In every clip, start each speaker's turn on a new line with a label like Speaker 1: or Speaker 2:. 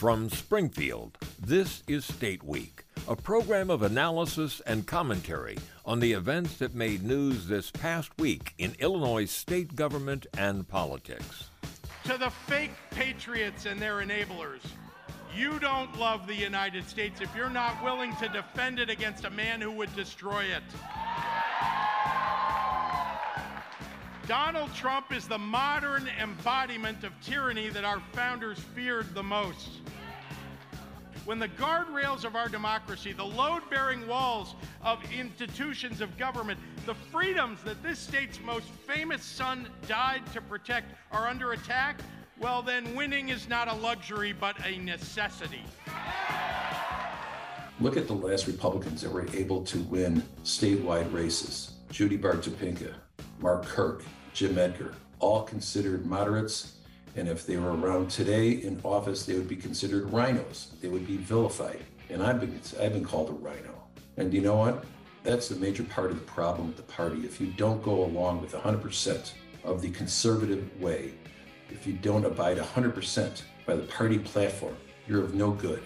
Speaker 1: From Springfield, this is State Week, a program of analysis and commentary on the events that made news this past week in Illinois state government and politics.
Speaker 2: To the fake patriots and their enablers, you don't love the United States if you're not willing to defend it against a man who would destroy it. Donald Trump is the modern embodiment of tyranny that our founders feared the most when the guardrails of our democracy, the load bearing walls of institutions of government, the freedoms that this state's most famous son died to protect are under attack, well, then winning is not a luxury but a necessity.
Speaker 3: Look at the last Republicans that were able to win statewide races Judy Baar Topinka, Mark Kirk, Jim Edgar, all considered moderates and if they were around today in office, they would be considered rhinos. They would be vilified. And I've been, I've been called a rhino. And you know what? That's a major part of the problem with the party. If you don't go along with 100% of the conservative way, if you don't abide 100% by the party platform, you're of no good.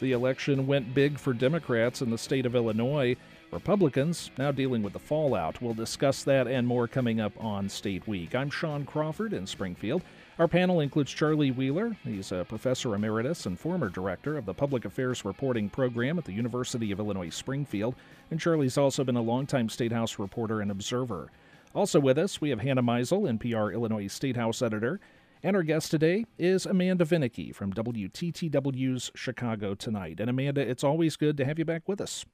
Speaker 4: The election went big for Democrats in the state of Illinois. Republicans now dealing with the fallout. We'll discuss that and more coming up on State Week. I'm Sean Crawford in Springfield. Our panel includes Charlie Wheeler. He's a professor emeritus and former director of the Public Affairs Reporting Program at the University of Illinois Springfield. And Charlie's also been a longtime State House reporter and observer. Also with us, we have Hannah Meisel, NPR Illinois State House editor. And our guest today is Amanda Vinicky from WTTW's Chicago Tonight. And Amanda, it's always good to have you back with us.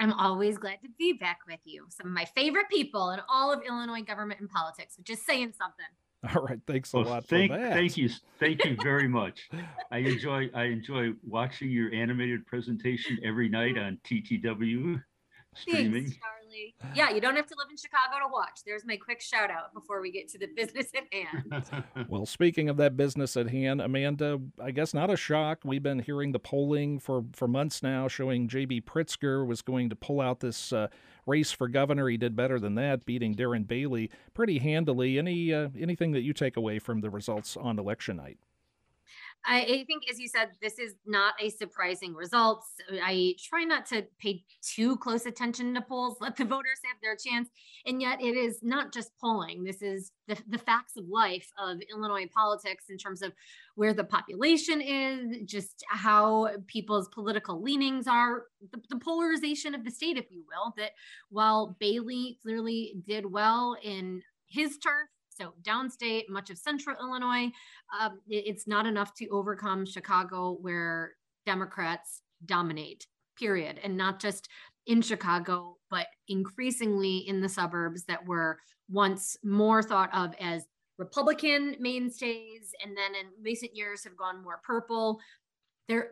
Speaker 5: I'm always glad to be back with you. Some of my favorite people in all of Illinois government and politics, which is saying something.
Speaker 4: All right, thanks a well, lot
Speaker 6: thank,
Speaker 4: for that.
Speaker 6: Thank you, thank you very much. I enjoy I enjoy watching your animated presentation every night on TTW streaming.
Speaker 5: Thanks, Charlie. Yeah, you don't have to live in Chicago to watch. There's my quick shout out before we get to the business at hand.
Speaker 4: well, speaking of that business at hand, Amanda, I guess not a shock. We've been hearing the polling for for months now, showing J.B. Pritzker was going to pull out this. Uh, race for governor. He did better than that, beating Darren Bailey pretty handily. Any uh, anything that you take away from the results on election night?
Speaker 5: I, think, as you said, this is not a surprising result. I try not to pay too close attention to polls, let the voters have their chance. And yet, it is not just polling. This is the, the facts of life of Illinois politics in terms of where the population is, just how people's political leanings are, the, the polarization of the state, if you will. That while Bailey clearly did well in his turf, so downstate, much of central Illinois, um, it's not enough to overcome Chicago, where Democrats dominate, period. And not just in Chicago, but increasingly in the suburbs that were once more thought of as Republican mainstays, and then in recent years have gone more purple. They're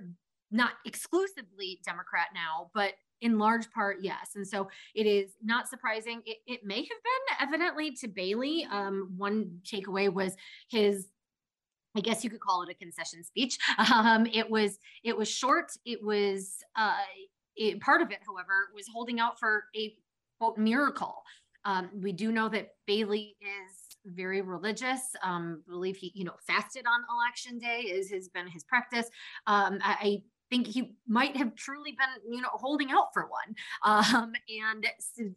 Speaker 5: not exclusively Democrat now, but in large part, yes. And so it is not surprising. It, it may have been evidently to Bailey. Um, one takeaway was his I guess you could call it a concession speech. Um, it was it was short. It was uh, it, part of it, however, was holding out for a quote miracle. Um, we do know that Bailey is very religious. Um, believe he you know fasted on election day is has been his practice. Um, I, I think he might have truly been, you know, holding out for one. Um, and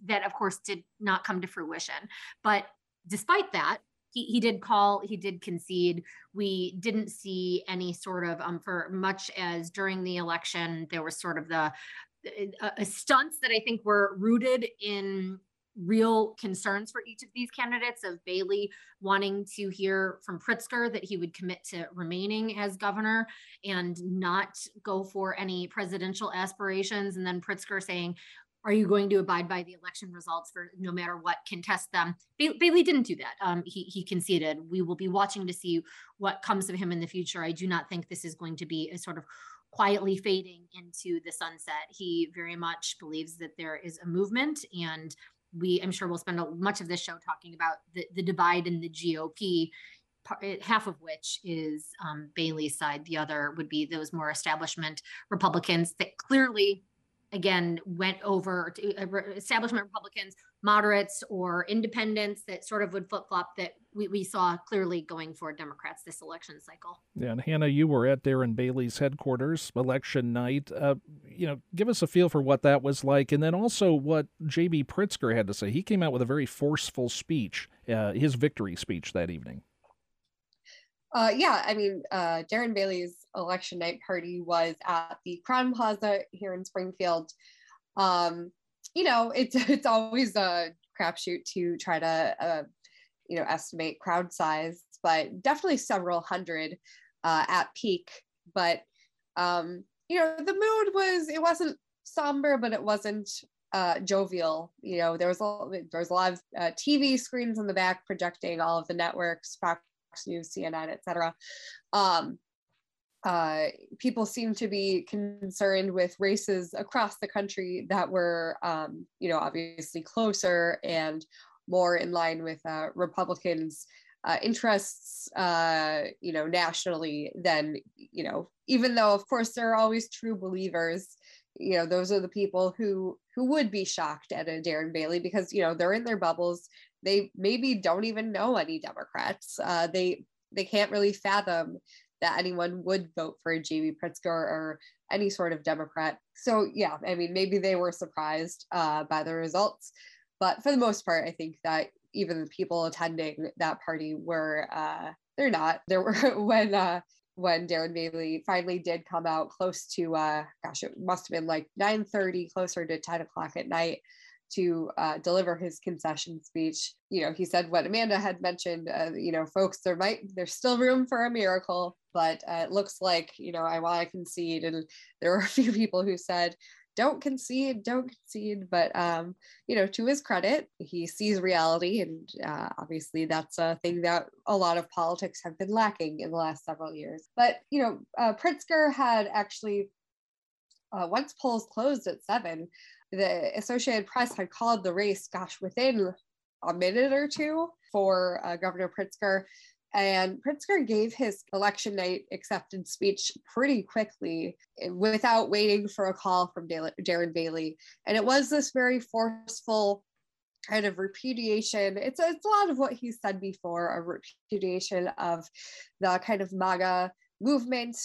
Speaker 5: that, of course, did not come to fruition. But despite that, he, he did call, he did concede. We didn't see any sort of, um, for much as during the election, there was sort of the uh, stunts that I think were rooted in real concerns for each of these candidates of Bailey wanting to hear from Pritzker that he would commit to remaining as governor and not go for any presidential aspirations. And then Pritzker saying, are you going to abide by the election results for no matter what contest them? Bailey didn't do that. Um, he, he conceded. We will be watching to see what comes of him in the future. I do not think this is going to be a sort of quietly fading into the sunset. He very much believes that there is a movement and we i'm sure we'll spend a, much of this show talking about the, the divide in the gop eh, half of which is um, bailey's side. The other would be those more establishment republicans that clearly again went over to uh, establishment Republicans, moderates, or independents that sort of would flip flop that we, we saw clearly going for Democrats this election cycle.
Speaker 4: Yeah, and Hannah, you were at Darren Bailey's headquarters election night. Uh, you know, give us a feel for what that was like, and then also what J.B. Pritzker had to say. He came out with a very forceful speech, uh, his victory speech that evening.
Speaker 7: Uh, yeah, I mean, uh, Darren Bailey's election night party was at the Crowne Plaza here in Springfield. Um, you know, it's it's always a crapshoot to try to uh, you know estimate crowd size, but definitely several hundred uh, at peak. But um, you know, the mood was it wasn't somber, but it wasn't uh, jovial. You know, there was a there was a lot of uh, TV screens in the back projecting all of the networks, Fox News, CNN, etc. Um, uh, people seem to be concerned with races across the country that were, um, you know, obviously closer and more in line with uh, Republicans' uh, interests, uh, you know, nationally than, you know, even though, of course, there are always true believers. You know, those are the people who who would be shocked at a Darren Bailey because you know they're in their bubbles. They maybe don't even know any Democrats. Uh, they they can't really fathom that anyone would vote for J.B. Pritzker or any sort of Democrat. So yeah, I mean, maybe they were surprised uh, by the results, but for the most part, I think that even the people attending that party were uh, they're not. There were when uh, when Darren Bailey finally did come out close to uh, gosh, it must have been like 9:30, closer to 10 o'clock at night to uh, deliver his concession speech. You know, he said what Amanda had mentioned. Uh, you know, folks, there might there's still room for a miracle, but uh, it looks like you know I want to concede, and there were a few people who said. Don't concede, don't concede. But um, you know, to his credit, he sees reality, and uh, obviously that's a thing that a lot of politics have been lacking in the last several years. But you know, uh, Pritzker had actually uh, once polls closed at seven, the Associated Press had called the race, gosh, within a minute or two for uh, Governor Pritzker. And Pritzker gave his election night acceptance speech pretty quickly without waiting for a call from Darren Bailey. And it was this very forceful kind of repudiation. It's a, it's a lot of what he said before a repudiation of the kind of MAGA movement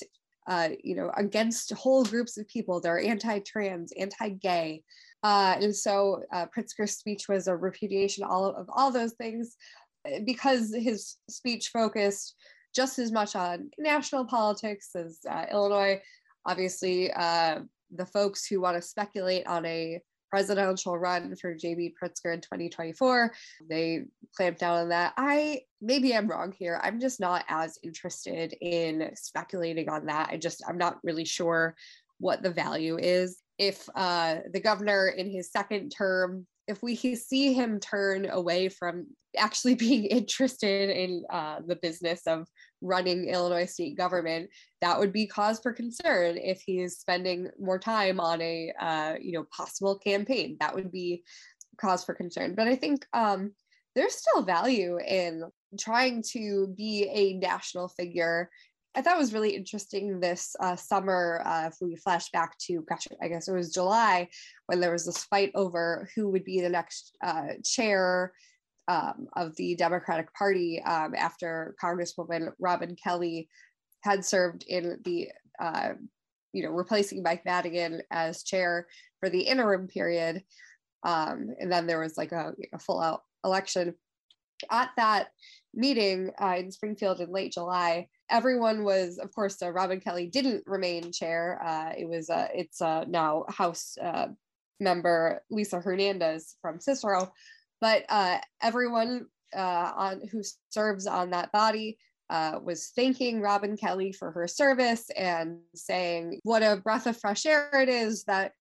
Speaker 7: uh, you know, against whole groups of people. They're anti-trans, anti-gay. Uh, and so uh, Pritzker's speech was a repudiation all of all those things uh, because his speech focused just as much on national politics as uh, Illinois. Obviously, uh, the folks who want to speculate on a presidential run for JB Pritzker in 2024. They clamped down on that. I maybe I'm wrong here. I'm just not as interested in speculating on that. I just I'm not really sure what the value is. If uh, the governor in his second term, if we see him turn away from actually being interested in uh, the business of running Illinois state government, that would be cause for concern if he's spending more time on a uh, you know possible campaign. That would be cause for concern. But I think um, there's still value in trying to be a national figure. I thought it was really interesting this uh, summer. Uh, if we flash back to, gosh, I guess it was July when there was this fight over who would be the next uh, chair um, of the Democratic Party um, after Congresswoman Robin Kelly had served in the, uh, you know, replacing Mike Madigan as chair for the interim period. Um, and then there was like a, a full out election. At that meeting uh, in Springfield in late July, everyone was, of course, uh, Robin Kelly didn't remain chair. Uh, it was, uh, it's uh, now House uh, member Lisa Hernandez from Cicero but everyone on who serves on that body uh, was thanking Robin Kelly for her service and saying what a breath of fresh air it is that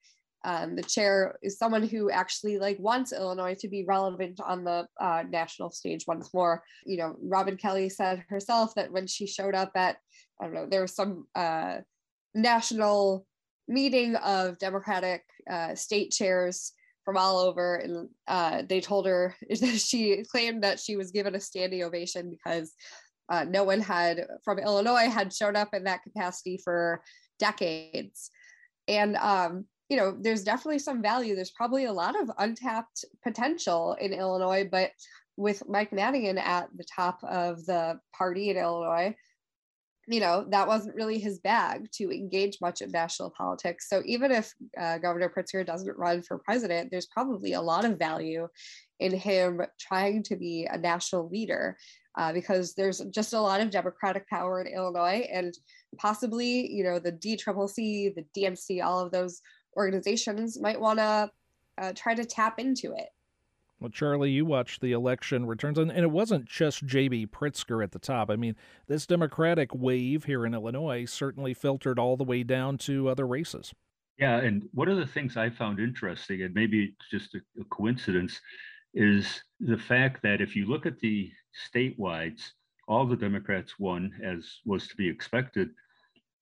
Speaker 7: um, the chair is someone who actually like wants Illinois to be relevant on the uh, national stage once more. You know, Robin Kelly said herself that when she showed up at I don't know there was some uh, national meeting of Democratic uh, state chairs from all over and uh, they told her she claimed that she was given a standing ovation because uh, no one had from illinois had shown up in that capacity for decades and um, you know, there's definitely some value. There's probably a lot of untapped potential in Illinois, but with Mike Madigan at the top of the party in Illinois, you know, that wasn't really his bag to engage much in national politics. So even if uh, Governor Pritzker doesn't run for president, there's probably a lot of value in him trying to be a national leader uh, because there's just a lot of Democratic power in Illinois and possibly, you know, the DCCC, the DNC, all of those organizations might want to uh, try to tap into it.
Speaker 4: Well, Charlie, you watched the election returns, and, and it wasn't just J.B. Pritzker at the top. I mean, this Democratic wave here in Illinois certainly filtered all the way down to other races.
Speaker 6: Yeah, and one of the things I found interesting, and maybe it's just a, a coincidence, is the fact that if you look at the statewide, all the Democrats won, as was to be expected.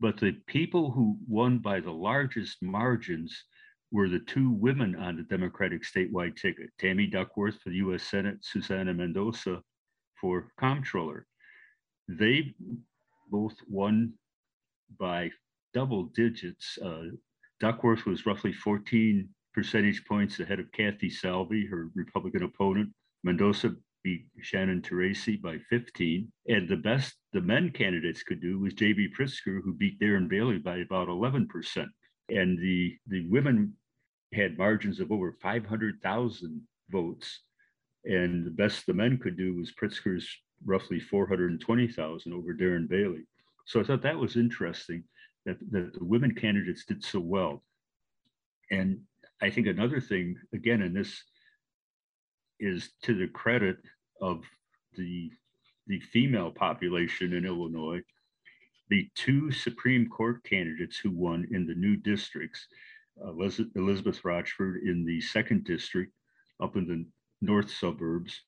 Speaker 6: But the people who won by the largest margins were the two women on the Democratic statewide ticket Tammy Duckworth for the US Senate, Susana Mendoza for comptroller. They both won by double digits. Uh, Duckworth was roughly 14 percentage points ahead of Kathy Salvi, her Republican opponent. Mendoza beat Shannon Teresi by 15. And the best the men candidates could do was J.B. Pritzker, who beat Darren Bailey by about 11%. And the, the women had margins of over 500,000 votes. And the best the men could do was Pritzker's roughly 420,000 over Darren Bailey. So I thought that was interesting that, that the women candidates did so well. And I think another thing, again, in this is to the credit of the the female population in Illinois. The two Supreme Court candidates who won in the new districts, uh, Elizabeth Rochford in the second district up in the north suburbs,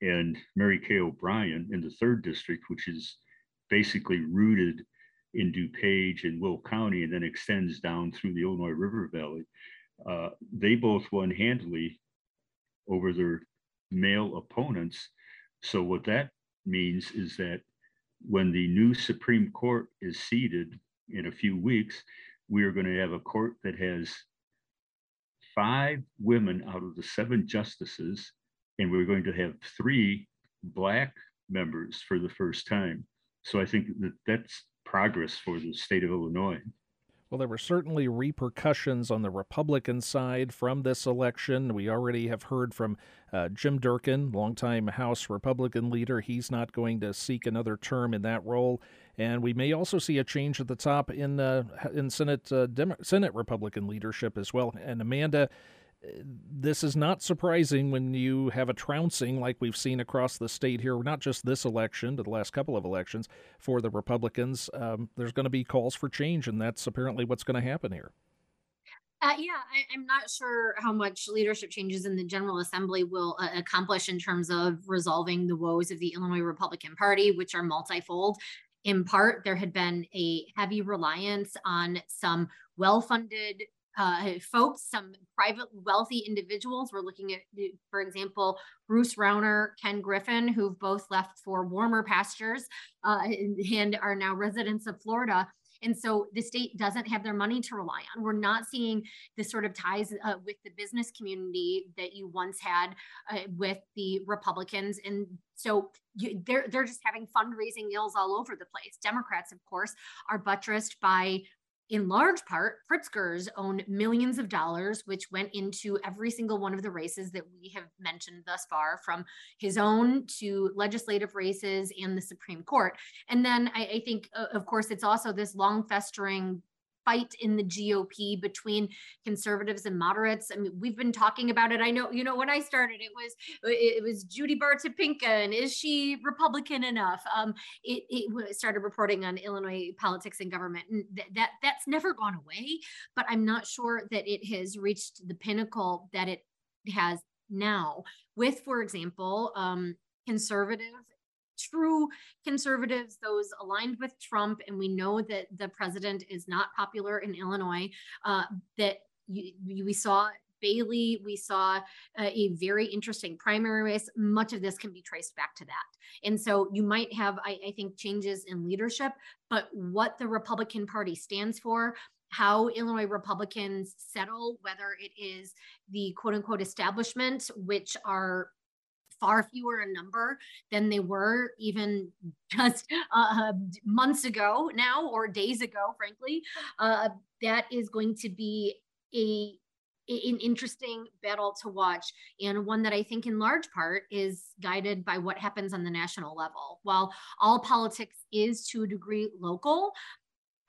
Speaker 6: and Mary Kay O'Brien in the third district, which is basically rooted in DuPage and Will County and then extends down through the Illinois River Valley. Uh, they both won handily over their male opponents. So, what that means is that when the new Supreme Court is seated in a few weeks, we are going to have a court that has five women out of the seven justices, and we're going to have three Black members for the first time. So, I think that that's progress for the state of Illinois.
Speaker 4: Well, there were certainly repercussions on the Republican side from this election. We already have heard from uh, Jim Durkin, longtime House Republican leader. He's not going to seek another term in that role, and we may also see a change at the top in uh, in Senate uh, Dem- Senate Republican leadership as well. And Amanda, this is not surprising when you have a trouncing like we've seen across the state here, not just this election, but the last couple of elections for the Republicans. Um, there's going to be calls for change, and that's apparently what's going to happen here.
Speaker 5: Uh, yeah, I, am not sure how much leadership changes in the General Assembly will uh, accomplish in terms of resolving the woes of the Illinois Republican Party, which are multifold. In part, there had been a heavy reliance on some well funded uh, folks, some private wealthy individuals. We're looking at, for example, Bruce Rauner, Ken Griffin, who've both left for warmer pastures uh, and are now residents of Florida. And so the state doesn't have their money to rely on. We're not seeing the sort of ties uh, with the business community that you once had uh, with the Republicans. And so you, they're, they're just having fundraising ills all over the place. Democrats, of course, are buttressed by in large part, Pritzker's owned millions of dollars, which went into every single one of the races that we have mentioned thus far, from his own to legislative races and the Supreme Court. And then I, I think, uh, of course, it's also this long festering fight in the GOP between conservatives and moderates. I mean, we've been talking about it. I know, you know, when I started, it was it was Judy Baar Topinka, and is she Republican enough? Um, it, it started reporting on Illinois politics and government, and th- that that's never gone away. But I'm not sure that it has reached the pinnacle that it has now. With, for example, um, conservative true conservatives, those aligned with Trump, and we know that the president is not popular in Illinois, uh, that you, we saw Bailey, we saw uh, a very interesting primary race. Much of this can be traced back to that. And so you might have, I, I think, changes in leadership, but what the Republican Party stands for how Illinois Republicans settle, whether it is the quote unquote establishment, which are far fewer in number than they were even just uh, months ago now or days ago, frankly. Uh, that is going to be a an interesting battle to watch and one that I think in large part is guided by what happens on the national level. While all politics is to a degree local,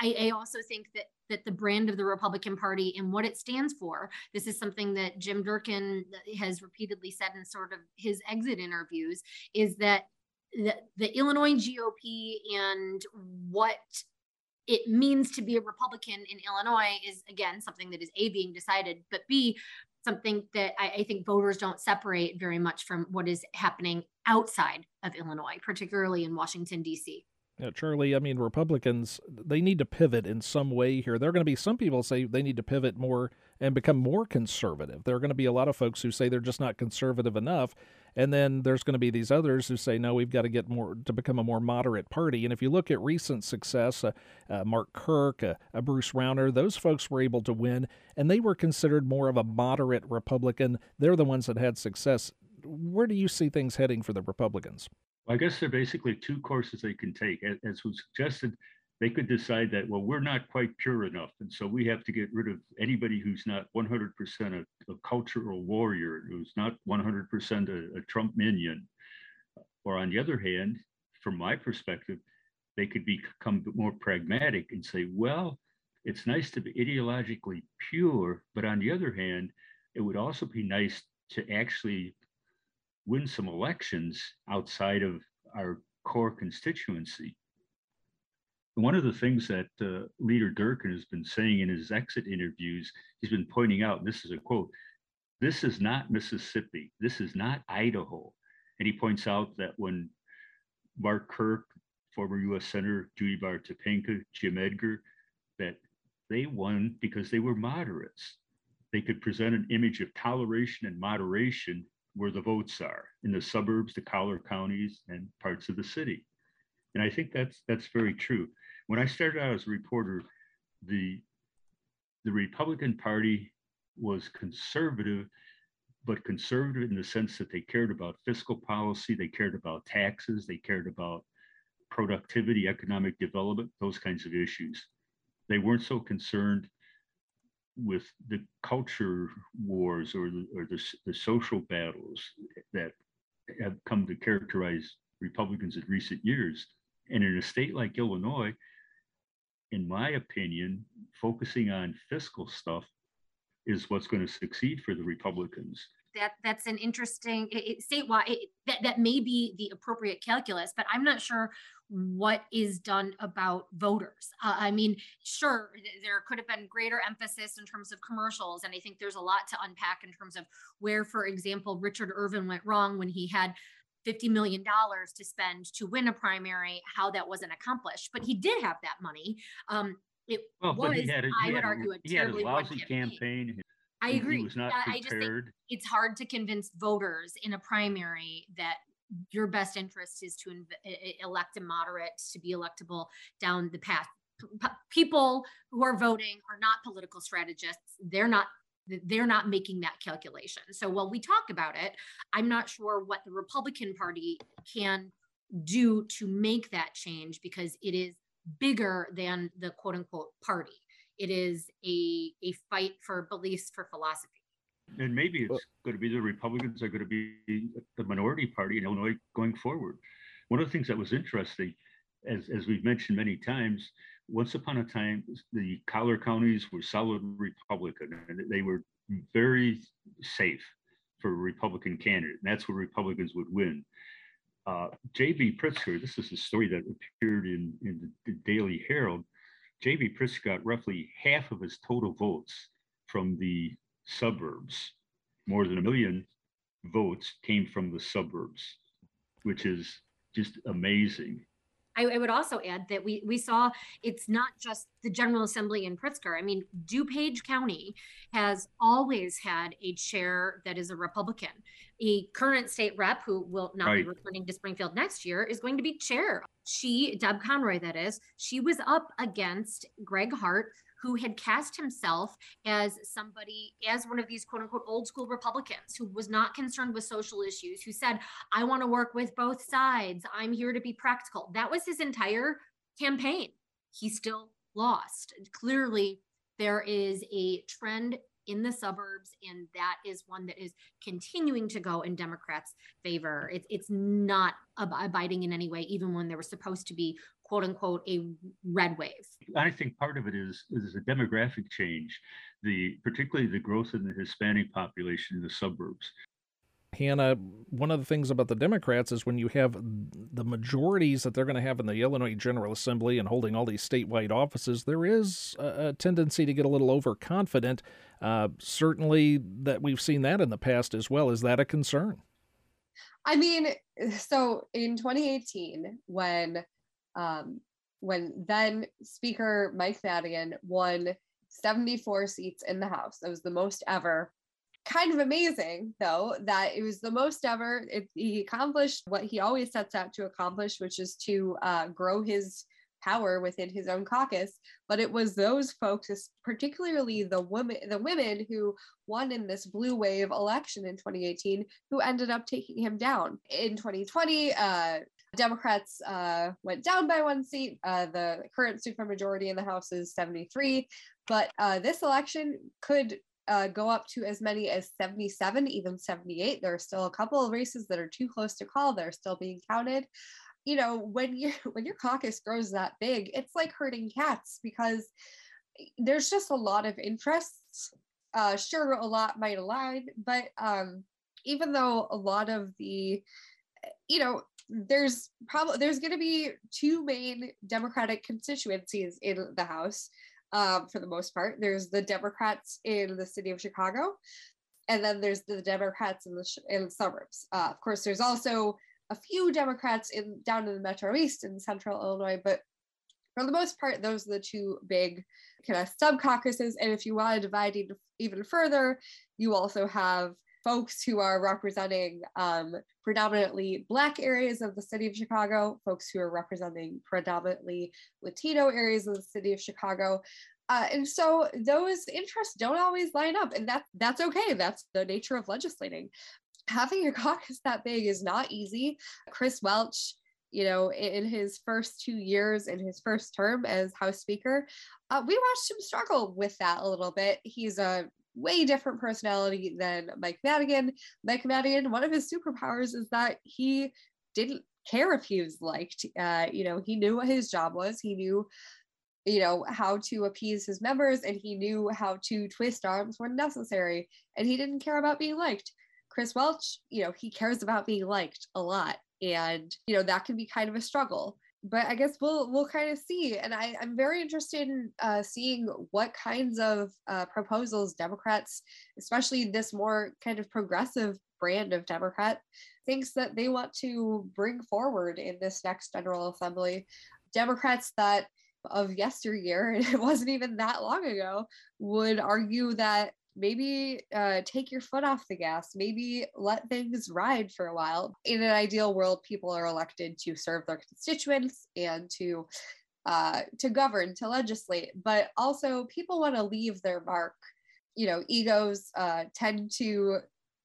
Speaker 5: I, I also think that that the brand of the Republican Party and what it stands for. This is something that Jim Durkin has repeatedly said in sort of his exit interviews is that the, the Illinois GOP and what it means to be a Republican in Illinois is again something that is A being decided, but B something that I, I, think voters don't separate very much from what is happening outside of Illinois, particularly in Washington, D.C.
Speaker 4: Yeah, Charlie, I mean, Republicans, they need to pivot in some way here. There are going to be some people say they need to pivot more and become more conservative. There are going to be a lot of folks who say they're just not conservative enough. And then there's going to be these others who say, no, we've got to get more to become a more moderate party. And if you look at recent success, uh, uh, Mark Kirk, uh, uh Bruce Rauner, those folks were able to win, and they were considered more of a moderate Republican. They're the ones that had success. Where do you see things heading for the Republicans?
Speaker 6: I guess there are basically two courses they can take. As was suggested, they could decide that, well, we're not quite pure enough. And so we have to get rid of anybody who's not 100% a, a cultural warrior, who's not 100% a, a Trump minion. Or on the other hand, from my perspective, they could become more pragmatic and say, well, it's nice to be ideologically pure, but on the other hand, it would also be nice to actually win some elections outside of our core constituency. One of the things that uh, Leader Durkin has been saying in his exit interviews, he's been pointing out, this is a quote, this is not Mississippi, this is not Idaho. And he points out that when Mark Kirk, former US Senator Judy Baar Topinka, Jim Edgar, that they won because they were moderates. They could present an image of toleration and moderation where the votes are in the suburbs, the collar counties, and parts of the city. And I think that's that's very true. When I started out as a reporter, the the Republican Party was conservative, but conservative in the sense that they cared about fiscal policy, they cared about taxes, they cared about productivity, economic development, those kinds of issues. They weren't so concerned with the culture wars or the, or the, the social battles that have come to characterize Republicans in recent years. And in a state like Illinois, in my opinion, focusing on fiscal stuff is what's going to succeed for the Republicans.
Speaker 5: That that's an interesting it, statewide. It, that that may be the appropriate calculus, but I'm not sure what is done about voters. Uh, I mean, sure, there could have been greater emphasis in terms of commercials. And I think there's a lot to unpack in terms of where, for example, Richard Irvin went wrong when he had $50 million to spend to win a primary, how that wasn't accomplished. But he did have that money. Um, it well, was, a, I would argue, a terribly a lousy campaign. campaign. I agree. He
Speaker 6: was not prepared. I just think
Speaker 5: it's hard to convince voters in a primary that your best interest is to elect a moderate to be electable down the path. P- people who are voting are not political strategists. They're not they're not making that calculation. So while we talk about it, I'm not sure what the Republican Party can do to make that change because it is bigger than the quote unquote party. It is a, a fight for beliefs, for philosophy.
Speaker 6: And maybe it's well, going to be the Republicans are going to be the minority party in Illinois going forward. One of the things that was interesting, as, as we've mentioned many times, once upon a time, the collar counties were solid Republican and they were very safe for a Republican candidate. And that's where Republicans would win. Uh, J.B. Pritzker, this is a story that appeared in, in the Daily Herald. J.B. Pritzker got roughly half of his total votes from the suburbs. More than a million votes came from the suburbs, which is just amazing.
Speaker 5: I, I, would also add that we we saw it's not just the General Assembly in Pritzker. I mean, DuPage County has always had a chair that is a Republican. A current state rep who will not right. be returning to Springfield next year is going to be chair. She, Deb Conroy, that is, she was up against Greg Hart, who had cast himself as somebody, as one of these quote unquote old school Republicans who was not concerned with social issues, who said, I want to work with both sides. I'm here to be practical. That was his entire campaign. He still lost. Clearly, there is a trend in the suburbs, and that is one that is continuing to go in Democrats' favor. It's it's not ab- abiding in any way, even when there was supposed to be quote unquote a red wave.
Speaker 6: I think part of it is is a demographic change, the particularly the growth in the Hispanic population in the suburbs.
Speaker 4: Hannah, one of the things about the Democrats is when you have the majorities that they're going to have in the Illinois General Assembly and holding all these statewide offices, there is a, a tendency to get a little overconfident. Uh, certainly, that we've seen that in the past as well. Is that a concern?
Speaker 7: I mean, so in 2018, when um, when then Speaker Mike Madigan won 74 seats in the House, that was the most ever. Kind of amazing though that it was the most ever. It, he accomplished what he always sets out to accomplish which is to uh, grow his power within his own caucus. But it was those folks particularly the women the women who won in this blue wave election in 2018 who ended up taking him down. In 2020 uh, Democrats uh, went down by one seat. Uh, the current supermajority in the House is 73. But uh, this election could uh, go up to as many as 77, even 78. There are still a couple of races that are too close to call. They're still being counted. You know, when you when your caucus grows that big, it's like herding cats because there's just a lot of interests. Uh, sure, a lot might align, but um, even though a lot of the, you know, there's probably there's going to be two main Democratic constituencies in the House um, for the most part. There's the Democrats in the city of Chicago, and then there's the Democrats in the sh- in the suburbs. Uh, of course, there's also a few Democrats in down in the Metro East in Central Illinois, but for the most part, those are the two big kind of sub caucuses. And if you want to divide even further, you also have folks who are representing um, predominantly Black areas of the city of Chicago, folks who are representing predominantly Latino areas of the city of Chicago. Uh, and so those interests don't always line up, and that, that's okay. That's the nature of legislating. Having a caucus that big is not easy. Chris Welch you know, in his first two years in his first term as House Speaker, uh, we watched him struggle with that a little bit. He's a way different personality than Mike Madigan. Mike Madigan, one of his superpowers is that he didn't care if he was liked. Uh, you know, he knew what his job was. He knew, you know, how to appease his members and he knew how to twist arms when necessary. And he didn't care about being liked. Chris Welch, you know, he cares about being liked a lot. And, you know, that can be kind of a struggle but I guess we'll we'll kind of see, and I, I'm very interested in uh, seeing what kinds of uh, proposals Democrats, especially this more kind of progressive brand of Democrat, thinks that they want to bring forward in this next General Assembly. Democrats that of yesteryear, and it wasn't even that long ago, would argue that maybe uh, take your foot off the gas maybe let things ride for a while. In an ideal world people are elected to serve their constituents and to uh, to govern to legislate but also people want to leave their mark. You know egos uh, tend to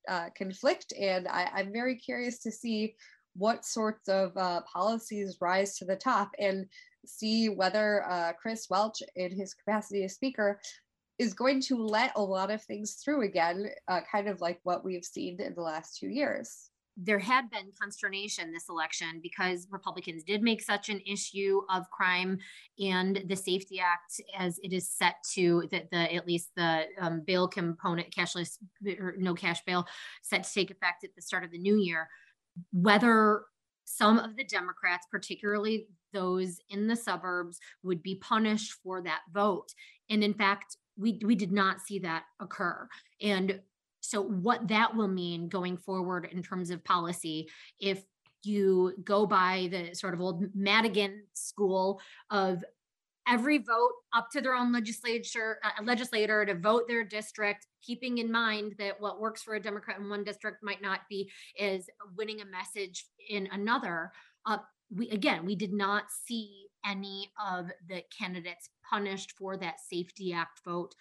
Speaker 7: uh, conflict and I, i'm very curious to see what sorts of uh, policies rise to the top and see whether uh, Chris Welch, in his capacity as Speaker, is going to let a lot of things through again, uh, kind of like what we've seen in the last two years.
Speaker 5: There had been consternation this election because Republicans did make such an issue of crime and the SAFE-T Act, as it is set to that the at least the um, bail component, cashless or no cash bail, set to take effect at the start of the new year. Whether some of the Democrats, particularly those in the suburbs, would be punished for that vote. And in fact, we we did not see that occur. And so what that will mean going forward in terms of policy if you go by the sort of old Madigan school of every vote up to their own legislature uh, legislator to vote their district keeping in mind that what works for a democrat in one district might not be is winning a message in another uh, we again we did not see any of the candidates punished for that SAFE-T Act vote.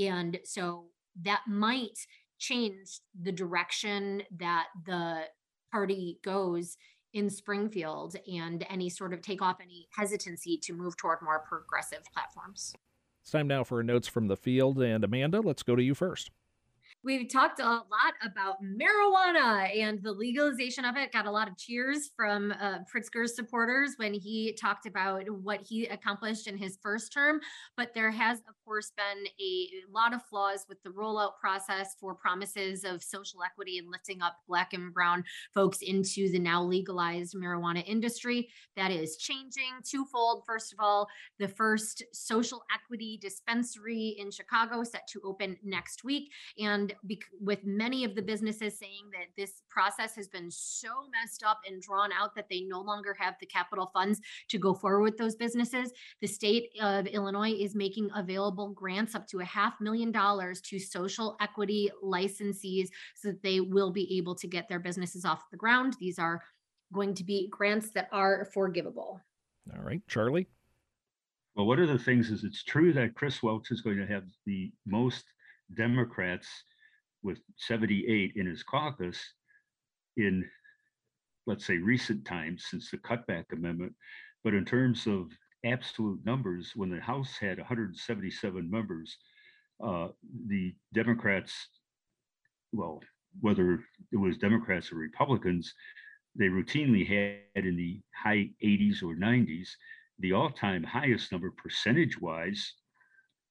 Speaker 5: And so that might change the direction that the party goes in Springfield and any sort of take off any hesitancy to move toward more progressive platforms.
Speaker 4: It's time now for notes from the field. And Amanda, let's go to you first.
Speaker 5: We've talked a lot about marijuana and the legalization of it. Got a lot of cheers from uh, Pritzker's supporters when he talked about what he accomplished in his first term. But there has, of course, been a lot of flaws with the rollout process for promises of social equity and lifting up Black and Brown folks into the now legalized marijuana industry. That is changing twofold. First of all, the first social equity dispensary in Chicago set to open next week. And with many of the businesses saying that this process has been so messed up and drawn out that they no longer have the capital funds to go forward with those businesses, the state of Illinois is making available grants up to a half million dollars to social equity licensees so that they will be able to get their businesses off the ground. These are going to be grants that are forgivable.
Speaker 4: All right, Charlie.
Speaker 6: Well, one of the things is it's true that Chris Welch is going to have the most Democrats with 78 in his caucus in, let's say, recent times since the cutback amendment. But in terms of absolute numbers, when the House had 177 members, uh, the Democrats, well, whether it was Democrats or Republicans, they routinely had in the high 80s or 90s. The all time highest number percentage wise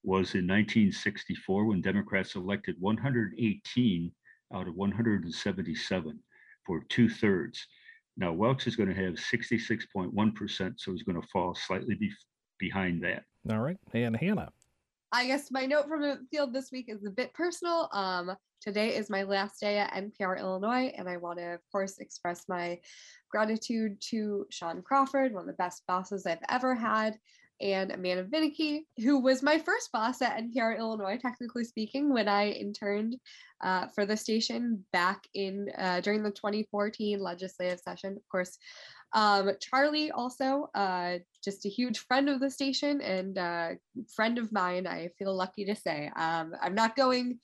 Speaker 6: was in 1964 when Democrats elected 118 out of 177 for two thirds. Now, Welch is going to have 66.1%, so he's going to fall slightly be- behind that.
Speaker 4: All right. And Hannah.
Speaker 7: I guess my note from the field this week is a bit personal. Um, today is my last day at NPR Illinois, and I want to, of course, express my gratitude to Sean Crawford, one of the best bosses I've ever had and Amanda Vinicky, who was my first boss at NPR Illinois, technically speaking, when I interned uh, for the station back in uh, during the 2014 legislative session. Of course, um, Charlie also uh, just a huge friend of the station and uh, friend of mine. I feel lucky to say. Um, I'm not going.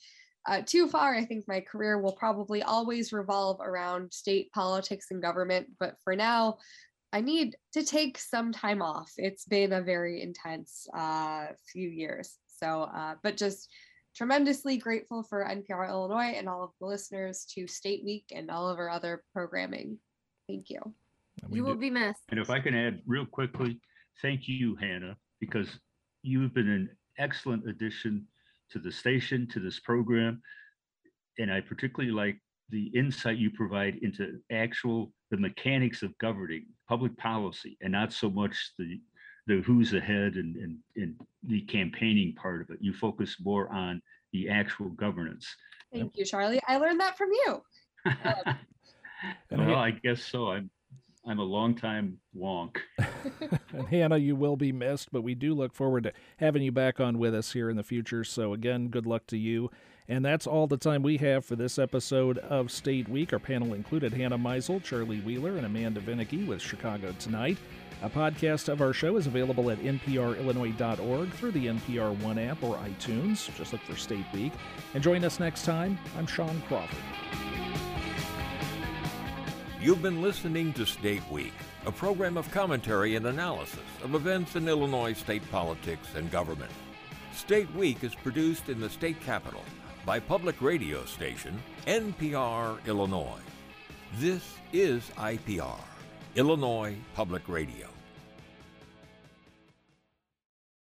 Speaker 7: Uh, too far. I think my career will probably always revolve around state politics and government. But for now, I need to take some time off. It's been a very intense uh, few years. So, uh, but just tremendously grateful for NPR Illinois and all of the listeners to State Week and all of our other programming. Thank you.
Speaker 5: You will be missed.
Speaker 6: And if I can add real quickly, thank you, Hannah, because you've been an excellent addition to the station, to this program. And I particularly like the insight you provide into actual the mechanics of governing public policy and not so much the the who's ahead and, and, and the campaigning part of it. You focus more on the actual governance.
Speaker 7: Thank you, Charlie. I learned that from you.
Speaker 6: Um, well, I guess so. I'm I'm a long time wonk.
Speaker 4: and Hannah, you will be missed, but we do look forward to having you back on with us here in the future. So again, good luck to you and that's all the time we have for this episode of State Week. Our panel included Hannah Meisel, Charlie Wheeler, and Amanda Vinicky with Chicago Tonight. A podcast of our show is available at nprillinois.org through the NPR One app or iTunes. Just look for State Week. And join us next time. I'm Sean Crawford.
Speaker 1: You've been listening to State Week, a program of commentary and analysis of events in Illinois state politics and government. State Week is produced in the state capital by public radio station NPR Illinois. This is IPR, Illinois Public Radio.